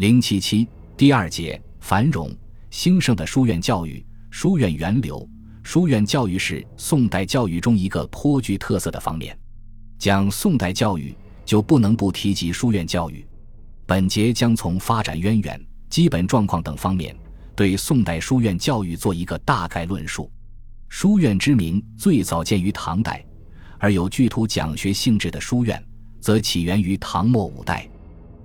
零七七第二节繁荣兴盛的书院教育，书院源流。书院教育是宋代教育中一个颇具特色的方面。讲宋代教育，就不能不提及书院教育。本节将从发展渊源、基本状况等方面，对宋代书院教育做一个大概论述。书院之名最早见于唐代，而有具图讲学性质的书院，则起源于唐末五代。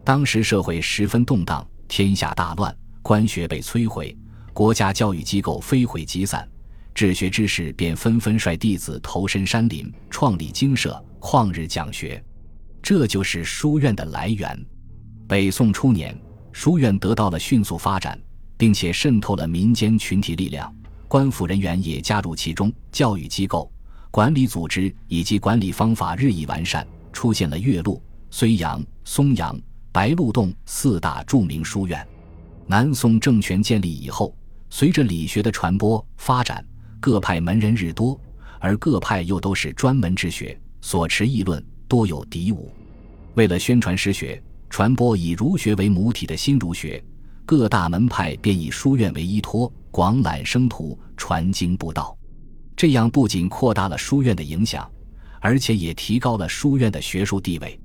当时社会十分动荡，天下大乱，官学被摧毁，国家教育机构飞毁集散，治学之士便纷纷率弟子投身山林，创立经社，旷日讲学。这就是书院的来源。北宋初年，书院得到了迅速发展，并且渗透了民间群体力量，官府人员也加入其中。教育机构、管理组织以及管理方法日益完善，出现了岳麓、睢阳、松阳、白鹿洞四大著名书院。南宋政权建立以后，随着理学的传播发展，各派门人日多，而各派又都是专门之学，所持议论多有敌伍。为了宣传师学。传播以儒学为母体的新儒学，各大门派便以书院为依托，广揽生徒，传经布道。这样不仅扩大了书院的影响，而且也提高了书院的学术地位。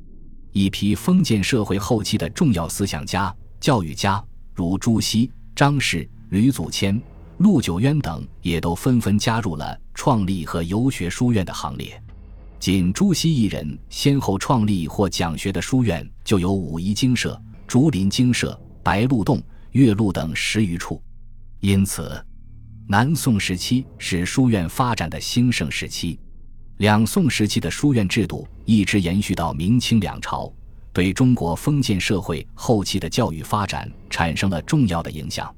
一批封建社会后期的重要思想家、教育家，如朱熹、张氏、吕祖谦、陆九渊等，也都纷纷加入了创立和游学书院的行列。仅朱熹一人先后创立或讲学的书院就有武夷精舍、竹林精舍、白鹿洞、岳麓等十余处，因此，南宋时期是书院发展的兴盛时期。两宋时期的书院制度一直延续到明清两朝，对中国封建社会后期的教育发展产生了重要的影响。